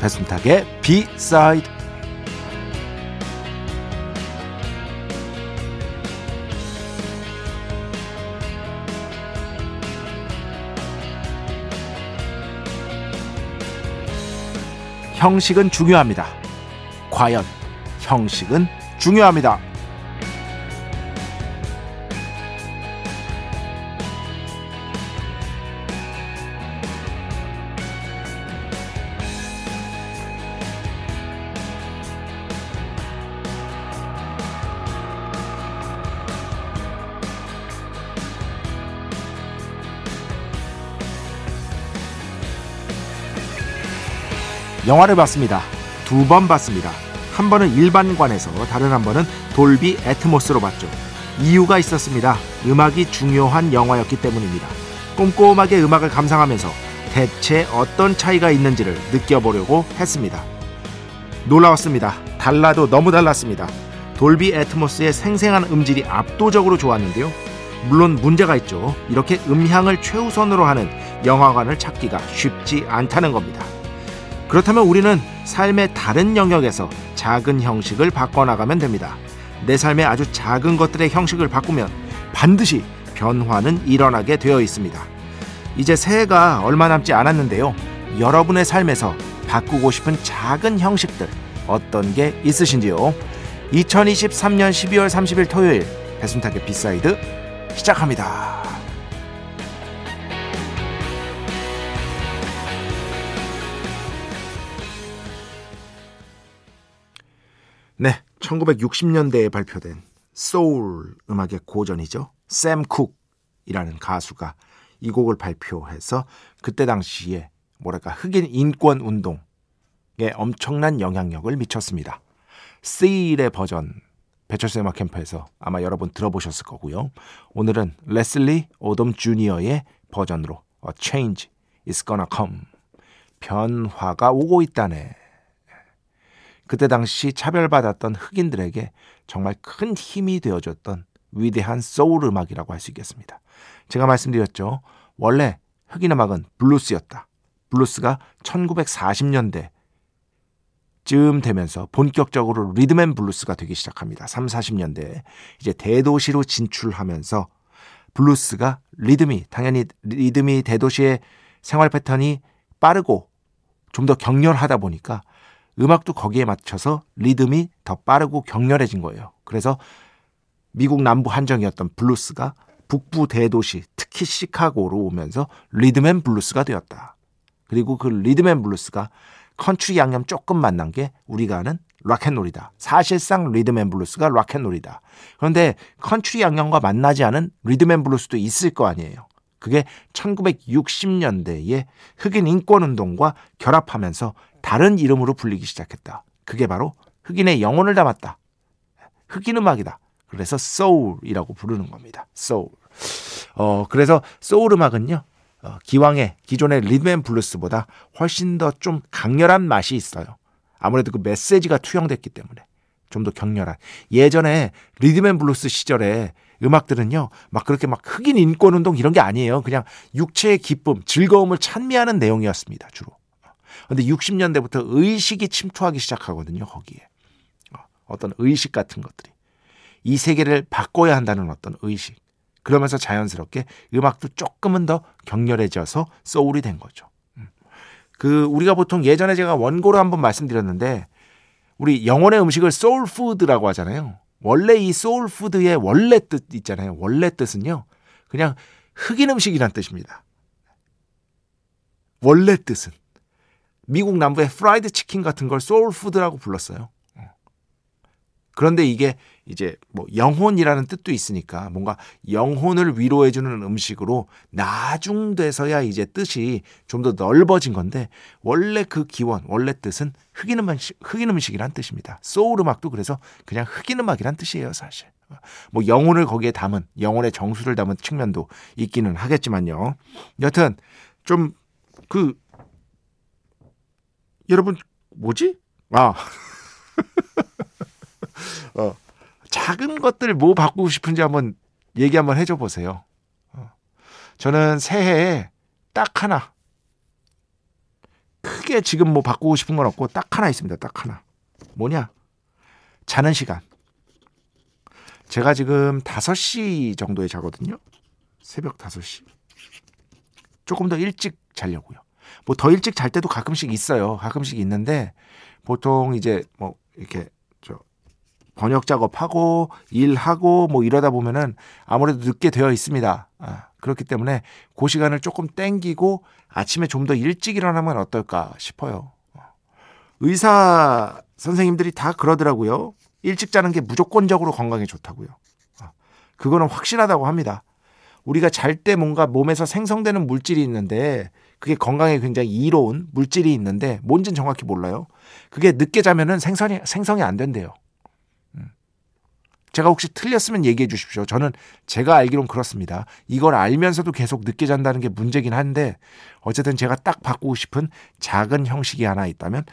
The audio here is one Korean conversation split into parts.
배순탁의 B-side 형식은 중요합니다. 과연 형식은 중요합니다. 영화를 봤습니다. 두 번 봤습니다. 한 번은 일반관에서 다른 한 번은 돌비 애트모스로 봤죠. 이유가 있었습니다. 음악이 중요한 영화였기 때문입니다. 꼼꼼하게 음악을 감상하면서 대체 어떤 차이가 있는지를 느껴보려고 했습니다. 놀라웠습니다. 달라도 너무 달랐습니다. 돌비 애트모스의 생생한 음질이 압도적으로 좋았는데요. 물론 문제가 있죠. 이렇게 음향을 최우선으로 하는 영화관을 찾기가 쉽지 않다는 겁니다. 그렇다면 우리는 삶의 다른 영역에서 작은 형식을 바꿔나가면 됩니다. 내 삶의 아주 작은 것들의 형식을 바꾸면 반드시 변화는 일어나게 되어 있습니다. 이제 새해가 얼마 남지 않았는데요. 여러분의 삶에서 바꾸고 싶은 작은 형식들 어떤 게 있으신지요? 2023년 12월 30일 토요일 배순탁의 B side 시작합니다. 네, 1960년대에 발표된 소울 음악의 고전이죠. 샘 쿡이라는 가수가 이 곡을 발표해서 그때 당시에 뭐랄까 흑인 인권 운동에 엄청난 영향력을 미쳤습니다. Seal의 버전 배철수 음악 캠프에서 아마 여러분 들어보셨을 거고요. 오늘은 레슬리 오덤 주니어의 버전으로 A Change is gonna come 변화가 오고 있다네 그때 당시 차별받았던 흑인들에게 정말 큰 힘이 되어줬던 위대한 소울 음악이라고 할 수 있겠습니다. 제가 말씀드렸죠. 원래 흑인 음악은 블루스였다. 블루스가 1940년대 쯤 되면서 본격적으로 리듬앤 블루스가 되기 시작합니다. 3, 40년대에 이제 대도시로 진출하면서 블루스가 리듬이 당연히 리듬이 대도시의 생활 패턴이 빠르고 좀 더 격렬하다 보니까 음악도 거기에 맞춰서 리듬이 더 빠르고 격렬해진 거예요. 그래서 미국 남부 한정이었던 블루스가 북부 대도시, 특히 시카고로 오면서 리듬앤 블루스가 되었다. 그리고 그 리듬앤 블루스가 컨트리 양념 조금 만난 게 우리가 아는 락앤롤이다. 사실상 리듬앤 블루스가 락앤롤이다. 그런데 컨트리 양념과 만나지 않은 리듬앤 블루스도 있을 거 아니에요. 그게 1960년대에 흑인 인권 운동과 결합하면서 다른 이름으로 불리기 시작했다. 그게 바로 흑인의 영혼을 담았다. 흑인 음악이다. 그래서 소울이라고 부르는 겁니다. 소울. 어, 그래서 소울 음악은요. 어, 기왕의 기존의 리듬앤 블루스보다 훨씬 더 좀 강렬한 맛이 있어요. 아무래도 그 메시지가 투영됐기 때문에 좀 더 격렬한. 예전에 리듬앤 블루스 시절에 음악들은요, 막 그렇게 막 흑인 인권 운동 이런 게 아니에요. 그냥 육체의 기쁨, 즐거움을 찬미하는 내용이었습니다, 주로. 근데 60년대부터 의식이 침투하기 시작하거든요, 거기에. 어, 어떤 의식 같은 것들이. 이 세계를 바꿔야 한다는 어떤 의식. 그러면서 자연스럽게 음악도 조금은 더 격렬해져서 soul이 된 거죠. 음. 그 우리가 보통 예전에 제가 원고로 한번 말씀드렸는데 우리 영혼의 음식을 soul food라고 하잖아요. 원래 이 soul food의 원래 뜻 있잖아요. 원래 뜻은요. 그냥 흑인 음식이란 뜻입니다. 원래 뜻은 미국 남부의 프라이드 치킨 같은 걸 soul food라고 불렀어요. 그런데 이게 이제 뭐 영혼이라는 뜻도 있으니까 뭔가 영혼을 위로해주는 음식으로 나중 돼서야 이제 뜻이 좀 더 넓어진 건데 원래 그 기원, 원래 뜻은 흑인 음식, 흑인 음식이란 뜻입니다. 소울 음악도 그래서 그냥 흑인 음악이란 뜻이에요, 사실. 뭐 영혼을 거기에 담은 영혼의 정수를 담은 측면도 있기는 하겠지만요. 여튼 좀그 여러분 뭐지? 아 어, 작은 것들 뭐 바꾸고 싶은지 한번 얘기 한번 해줘 보세요. 어. 저는 새해에 딱 하나 크게 지금 뭐 바꾸고 싶은 건 없고 딱 하나 있습니다. 딱 하나 뭐냐? 자는 시간. 제가 지금 5시 정도에 자거든요. 새벽 5시. 조금 더 일찍 자려고요. 뭐 더 일찍 잘 때도 가끔씩 있어요. 가끔씩 있는데 보통 이제 뭐 이렇게 저 번역 작업하고 일하고 뭐 이러다 보면은 아무래도 늦게 되어 있습니다. 아, 그렇기 때문에 그 시간을 조금 땡기고 아침에 좀 더 일찍 일어나면 어떨까 싶어요. 의사 선생님들이 다 그러더라고요. 일찍 자는 게 무조건적으로 건강에 좋다고요. 아, 그거는 확실하다고 합니다. 우리가 잘 때 뭔가 몸에서 생성되는 물질이 있는데 그게 건강에 굉장히 이로운 물질이 있는데 뭔진 정확히 몰라요. 그게 늦게 자면은 생성이 생성이 안 된대요. 음. 제가 혹시 틀렸으면 얘기해 주십시오. 저는 제가 알기론 그렇습니다. 이걸 알면서도 계속 늦게 잔다는 게 문제긴 한데 어쨌든 제가 딱 바꾸고 싶은 작은 형식이 하나 있다면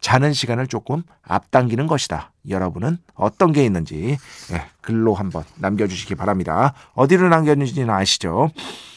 자는 시간을 조금 앞당기는 것이다. 여러분은 어떤 게 있는지 네, 글로 한번 남겨주시기 바랍니다. 어디로 남겼는지는 아시죠?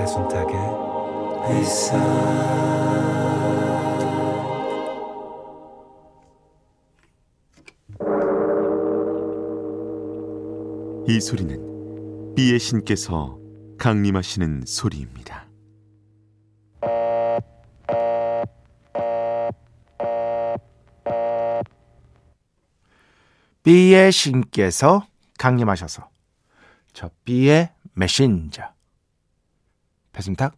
배순탁의 회사 이 소리는 비의 신께서 강림하시는 소리입니다. 비의 신께서 강림하셔서 저 비의 메신저 배순탁,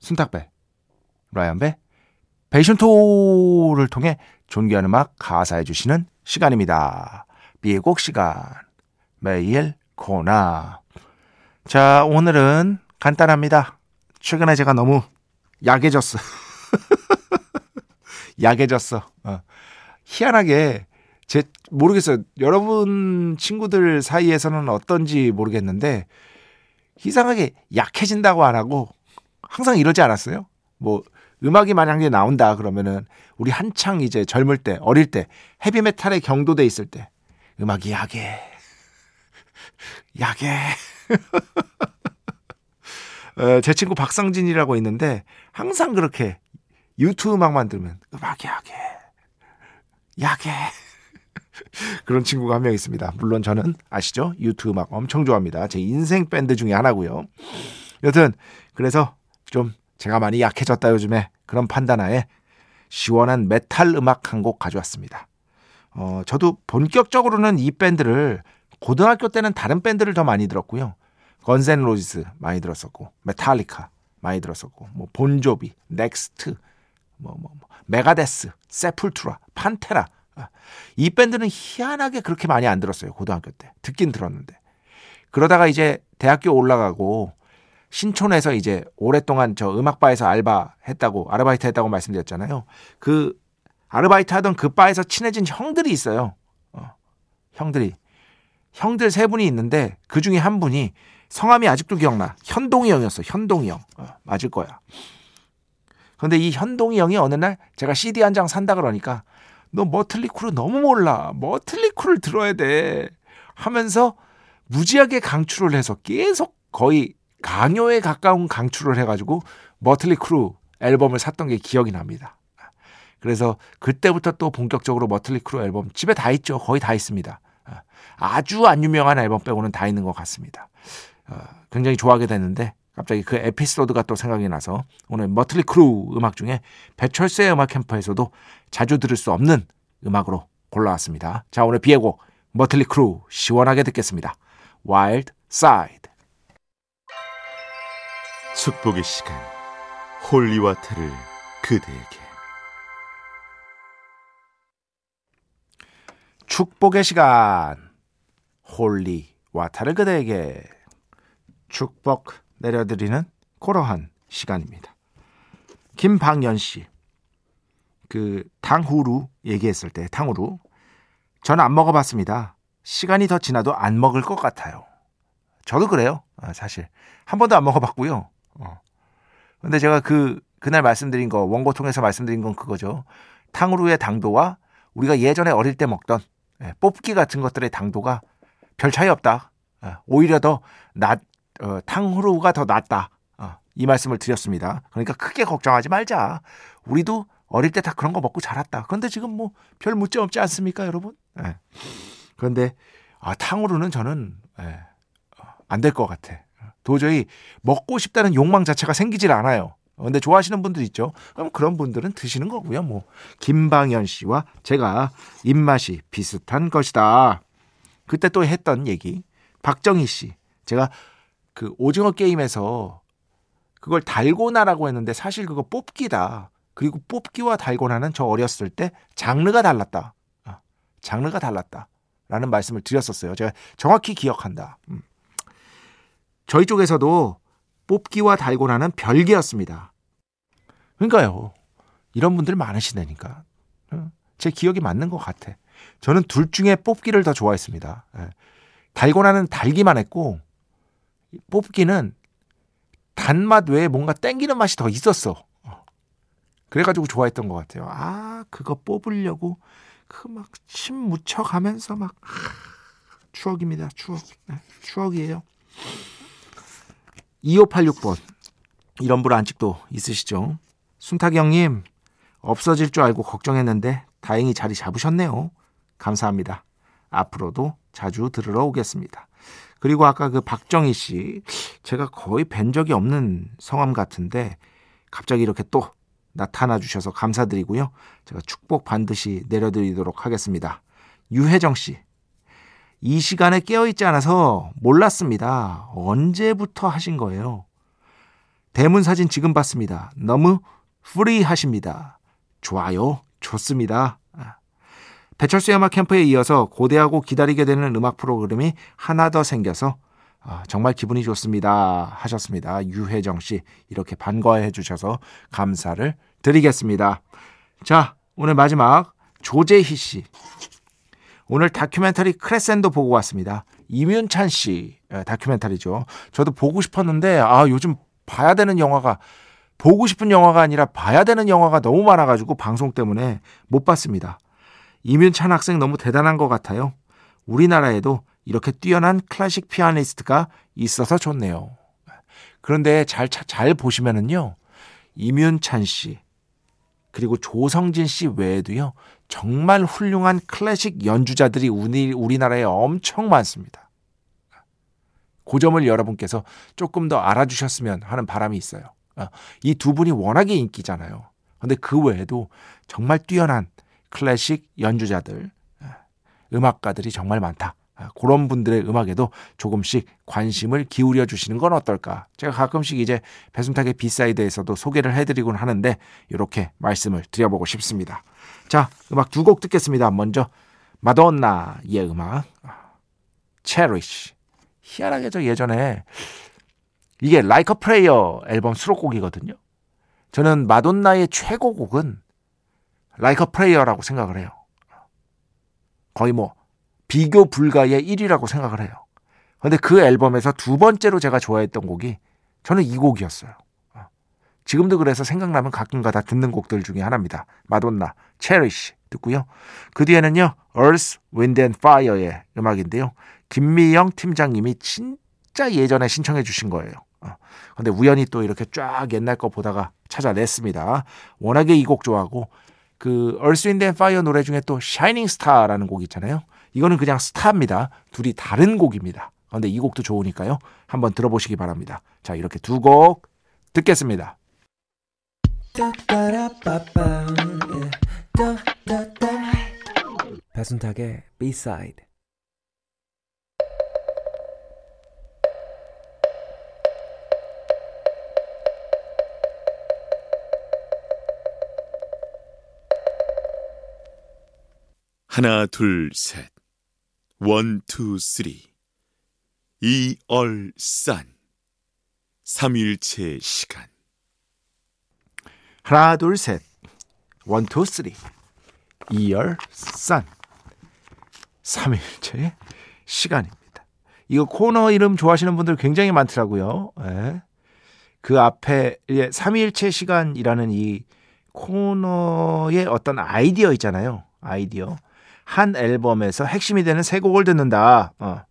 순탁배, 라이언배, 베이션토를 통해 존귀한 음악 가사해 주시는 시간입니다. 비의 곡 시간 매일 코나 자 오늘은 간단합니다. 최근에 제가 너무 약해졌어. 약해졌어. 어. 희한하게 제 모르겠어요. 여러분 친구들 사이에서는 어떤지 모르겠는데 이상하게 약해진다고 안 하고 항상 이러지 않았어요? 뭐 음악이 만약에 나온다 그러면은 우리 한창 이제 젊을 때 어릴 때 헤비메탈에 경도돼 있을 때 음악이 약해. 약해. 어, 제 친구 박상진이라고 있는데 항상 그렇게 유튜브 음악만 들으면 음악이 약해. 약해 그런 친구가 한 명 있습니다. 물론 저는 아시죠? 유튜브 음악 엄청 좋아합니다. 제 인생 밴드 중에 하나고요. 여튼 그래서 좀 제가 많이 약해졌다 요즘에 그런 판단하에 시원한 메탈 음악 한 곡 가져왔습니다. 어, 저도 본격적으로는 이 밴드를 고등학교 때는 다른 밴드를 더 많이 들었고요. Guns N' Roses 많이 들었었고, 메탈리카 많이 들었었고, 뭐 Bon Jovi, N.EX.T, 뭐, 뭐, 뭐 Megadeth, Sepultura, Pantera 이 밴드는 희한하게 그렇게 많이 안 들었어요. 고등학교 때. 듣긴 들었는데. 그러다가 이제 대학교 올라가고 신촌에서 이제 오랫동안 저 음악바에서 알바 했다고 아르바이트 했다고 말씀드렸잖아요. 그 아르바이트 하던 그 바에서 친해진 형들이 있어요. 어, 형들이 형들 세 분이 있는데 그 중에 한 분이 성함이 아직도 기억나. 현동이 형이었어. 현동이 형. 어, 맞을 거야. 그런데 이 현동이 형이 어느 날 제가 CD 한 장 산다 그러니까 너 Mötley Crüe 너무 몰라. Mötley Crüe를 들어야 돼. 하면서 무지하게 강추를 해서 계속 거의 강요에 가까운 강추를 해가지고 Mötley Crüe 앨범을 샀던 게 기억이 납니다. 그래서 그때부터 또 본격적으로 Mötley Crüe 앨범 집에 다 있죠. 거의 다 있습니다. 아주 안 유명한 앨범 빼고는 다 있는 것 같습니다. 어, 굉장히 좋아하게 됐는데 갑자기 그 에피소드가 또 생각이 나서 오늘 머틀리 크루 음악 중에 배철수의 음악 캠프에서도 자주 들을 수 없는 음악으로 골라왔습니다. 자 오늘 B의 곡 Mötley Crüe 시원하게 듣겠습니다. Wild Side 축복의 시간 holy water를 그대에게 축복의 시간 holy water를 그대에게 축복 내려드리는 그러한 시간입니다. 김방연 씨, 그 탕후루 얘기했을 때 탕후루 저는 안 먹어봤습니다. 시간이 더 지나도 안 먹을 것 같아요. 저도 그래요. 아, 사실 한 번도 안 먹어봤고요. 어. 근데 제가 그 그날 말씀드린 거 원고 통해서 말씀드린 건 그거죠. 탕후루의 당도와 우리가 예전에 어릴 때 먹던 예, 뽑기 같은 것들의 당도가 별 차이 없다. 예, 오히려 더 낮, 어, 탕후루가 더 낫다. 어, 이 말씀을 드렸습니다. 그러니까 크게 걱정하지 말자. 우리도 어릴 때 다 그런 거 먹고 자랐다. 그런데 지금 뭐 별 문제 없지 않습니까, 여러분? 예. 그런데 아, 탕후루는 저는 예, 안될 것 같아. 도저히 먹고 싶다는 욕망 자체가 생기질 않아요. 근데 좋아하시는 분들 있죠. 그럼 그런 분들은 드시는 거고요. 뭐 김방현 씨와 제가 입맛이 비슷한 것이다. 그때 또 했던 얘기. 박정희 씨. 제가 그 오징어 게임에서 그걸 달고나라고 했는데 사실 그거 뽑기다. 그리고 뽑기와 달고나는 저 어렸을 때 장르가 달랐다. 아, 장르가 달랐다. 라는 말씀을 드렸었어요. 제가 정확히 기억한다. 음. 저희 쪽에서도 뽑기와 달고나는 별개였습니다. 그러니까요. 이런 분들 많으시다니까. 어? 제 기억이 맞는 것 같아. 저는 둘 중에 뽑기를 더 좋아했습니다. 예. 달고나는 달기만 했고 뽑기는 단맛 외에 뭔가 땡기는 맛이 더 있었어. 어. 그래가지고 좋아했던 것 같아요. 아 그거 뽑으려고 그 막 침 묻혀가면서 막 추억입니다. 추억. 네, 추억이에요. 2586번 이런 분 아직도 있으시죠? 순탁이 형님 없어질 줄 알고 걱정했는데 다행히 자리 잡으셨네요. 감사합니다. 앞으로도 자주 들으러 오겠습니다. 그리고 아까 그 박정희 씨 제가 거의 뵌 적이 없는 성함 같은데 갑자기 이렇게 또 나타나 주셔서 감사드리고요. 제가 축복 반드시 내려드리도록 하겠습니다. 유혜정 씨. 이 시간에 깨어있지 않아서 몰랐습니다. 언제부터 하신 거예요? 대문 사진 지금 봤습니다. 너무 프리하십니다. 좋아요. 좋습니다. 아. 배철수의 음악 캠프에 이어서 고대하고 기다리게 되는 음악 프로그램이 하나 더 생겨서 아, 정말 기분이 좋습니다. 하셨습니다. 유혜정 씨 이렇게 반가워해 주셔서 감사를 드리겠습니다. 자, 오늘 마지막 조재희 씨. 오늘 다큐멘터리 크레센도 보고 왔습니다. 이윤찬 씨 예, 다큐멘터리죠. 저도 보고 싶었는데 아 요즘 봐야 되는 영화가 보고 싶은 영화가 아니라 봐야 되는 영화가 너무 많아가지고 방송 때문에 못 봤습니다. 이윤찬 학생 너무 대단한 것 같아요. 우리나라에도 이렇게 뛰어난 클래식 피아니스트가 있어서 좋네요. 그런데 잘, 잘 보시면은요, 이윤찬 씨, 그리고 조성진 씨 외에도요, 정말 훌륭한 클래식 연주자들이 우리, 우리나라에 엄청 많습니다. 그 점을 여러분께서 조금 더 알아주셨으면 하는 바람이 있어요. 어, 이 두 분이 워낙에 인기잖아요. 근데 그 외에도 정말 뛰어난 클래식 연주자들, 어, 음악가들이 정말 많다. 어, 그런 분들의 음악에도 조금씩 관심을 기울여 주시는 건 어떨까? 제가 가끔씩 이제 배순탁의 B Side에서도 소개를 해드리곤 하는데 이렇게 말씀을 드려보고 싶습니다. 자, 음악 두 곡 듣겠습니다. 먼저 마돈나의 음악, 체리시. 희한하게 저 예전에 이게 Like a Prayer 앨범 수록곡이거든요. 저는 마돈나의 최고곡은 Like a Prayer라고 생각을 해요. 거의 뭐 비교 불가의 1위라고 생각을 해요. 근데 그 앨범에서 두 번째로 제가 좋아했던 곡이 저는 이 곡이었어요. 지금도 그래서 생각나면 가끔가다 듣는 곡들 중에 하나입니다. 마돈나, Cherish 듣고요. 그 뒤에는요, Earth, Wind and Fire의 음악인데요. 김미영 팀장님이 진짜 예전에 신청해 주신 거예요. 어. 근데 우연히 또 이렇게 쫙 옛날 거 보다가 찾아냈습니다. 워낙에 이 곡 좋아하고 그 and Fire 노래 중에 또 Shining Star라는 곡 있잖아요. 이거는 그냥 스타입니다. 둘이 다른 곡입니다. 근데 이 곡도 좋으니까요. 한번 들어보시기 바랍니다. 자, 이렇게 두 곡 듣겠습니다. 배순탁의 B-side 하나 둘 셋. 원, 투, 쓰리. 이얼산. 삼일체 시간. 하나, 둘, 셋. One, two, three. 一, 二, 三. 삼위일체 시간입니다. 이거 코너 이름 좋아하시는 분들 굉장히 많더라고요. 예. 그 앞에 삼위일체 시간이라는 이 코너의 어떤 아이디어 있잖아요. 아이디어. 한 앨범에서 핵심이 되는 세 곡을 듣는다. 어.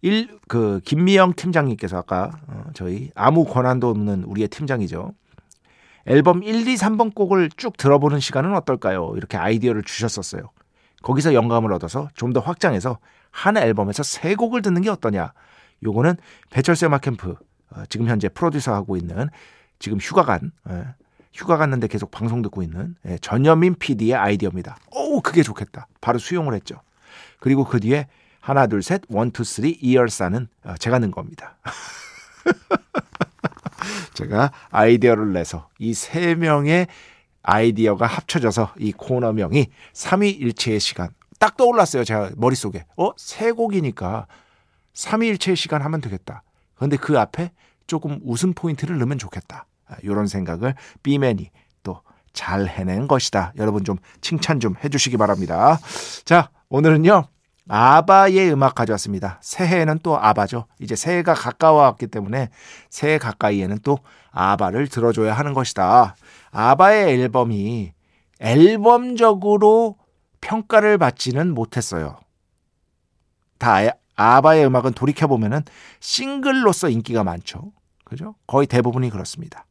일, 그, 김미영 팀장님께서 아까, 어, 저희 아무 권한도 없는 우리의 팀장이죠. 앨범 1, 2, 3번 곡을 쭉 들어보는 시간은 어떨까요? 이렇게 아이디어를 주셨었어요. 거기서 영감을 얻어서 좀 더 확장해서 한 앨범에서 세 곡을 듣는 게 어떠냐. 요거는 배철수 음악 캠프, 어, 지금 현재 프로듀서 하고 있는 지금 휴가 간, 예, 휴가 갔는데 계속 방송 듣고 있는 예, 전여민 PD의 아이디어입니다. 오, 그게 좋겠다. 바로 수용을 했죠. 그리고 그 뒤에 하나, 둘, 셋, one, two, three, 一, 二, 三은 어, 제가 넣은 겁니다. 제가 아이디어를 내서 이 세 명의 아이디어가 합쳐져서 이 코너명이 3위일체의 시간 딱 떠올랐어요. 제가 머릿속에. 어? 세 곡이니까 3위일체의 시간 하면 되겠다. 그런데 그 앞에 조금 웃음 포인트를 넣으면 좋겠다. 이런 아, 생각을 B맨이 또 잘 해낸 것이다. 여러분 좀 칭찬 좀 해주시기 바랍니다. 자, 오늘은요. 아바의 음악 가져왔습니다. 새해에는 또 아바죠. 이제 새해가 가까워왔기 때문에 새해 가까이에는 또 아바를 들어줘야 하는 것이다. 아바의 앨범이 앨범적으로 평가를 받지는 못했어요. 다 아바의 음악은 돌이켜보면은 싱글로서 인기가 많죠. 그죠? 거의 대부분이 그렇습니다.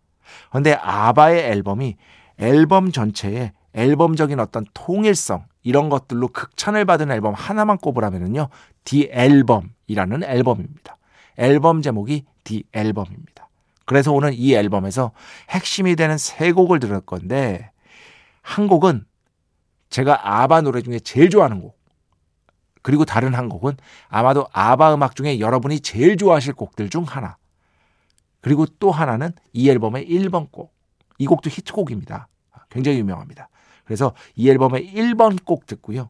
그런데 아바의 앨범이 앨범 전체에 앨범적인 어떤 통일성 이런 것들로 극찬을 받은 앨범 하나만 꼽으라면요. 디 앨범이라는 앨범입니다. 앨범 제목이 디 앨범입니다. 그래서 오늘 이 앨범에서 핵심이 되는 세 곡을 들을 건데 한 곡은 제가 아바 노래 중에 제일 좋아하는 곡. 그리고 다른 한 곡은 아마도 아바 음악 중에 여러분이 제일 좋아하실 곡들 중 하나. 그리고 또 하나는 이 앨범의 1번 곡. 이 곡도 히트곡입니다. 굉장히 유명합니다. 그래서 이 앨범의 1번 곡 듣고요.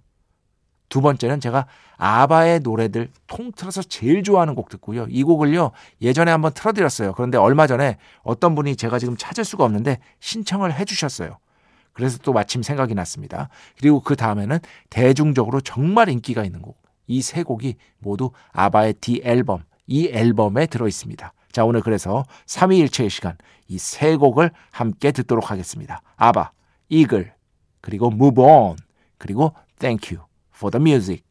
두 번째는 제가 아바의 노래들 통틀어서 제일 좋아하는 곡 듣고요. 이 곡을요, 예전에 한번 틀어드렸어요. 그런데 얼마 전에 어떤 분이 제가 지금 찾을 수가 없는데 신청을 해주셨어요. 그래서 또 마침 생각이 났습니다. 그리고 그 다음에는 대중적으로 정말 인기가 있는 곡. 이 세 곡이 모두 아바의 디 앨범, 이 앨범에 들어 있습니다. 자, 오늘 그래서 3위일체의 시간 이 세 곡을 함께 듣도록 하겠습니다. 아바, 이글, 그리고 Move On, 그리고 Thank You for the Music.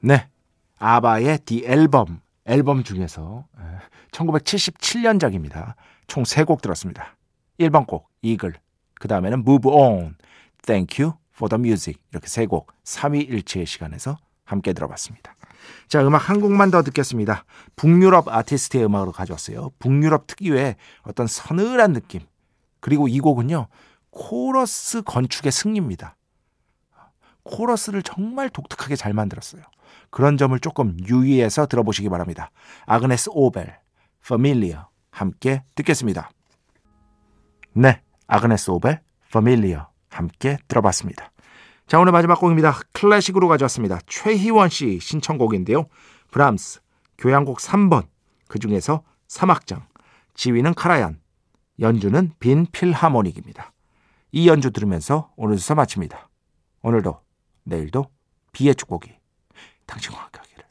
네, 아바의 The Album, 앨범 중에서 1977년작입니다. 총 세 곡 들었습니다. 1번 곡, 이글, 그 다음에는 Move On, Thank You for the Music 이렇게 세 곡 3위 일체의 시간에서 함께 들어봤습니다. 자, 음악 한 곡만 더 듣겠습니다. 북유럽 아티스트의 음악으로 가져왔어요. 북유럽 특유의 어떤 서늘한 느낌. 그리고 이 곡은요, 코러스 건축의 승리입니다. 코러스를 정말 독특하게 잘 만들었어요. 그런 점을 조금 유의해서 들어보시기 바랍니다. 아그네스 오벨, Familiar 함께 듣겠습니다. 네, 아그네스 오벨, Familiar 함께 들어봤습니다. 자, 오늘 마지막 곡입니다. 클래식으로 가져왔습니다. 최희원 씨 신청곡인데요. 브람스, 교향곡 3번, 그 중에서 사막장, 지휘는 카라얀, 연주는 빈 필하모닉입니다. 이 연주 들으면서 오늘 수사 마칩니다. 오늘도 내일도 비의 축복이 당신과 함께 하기를.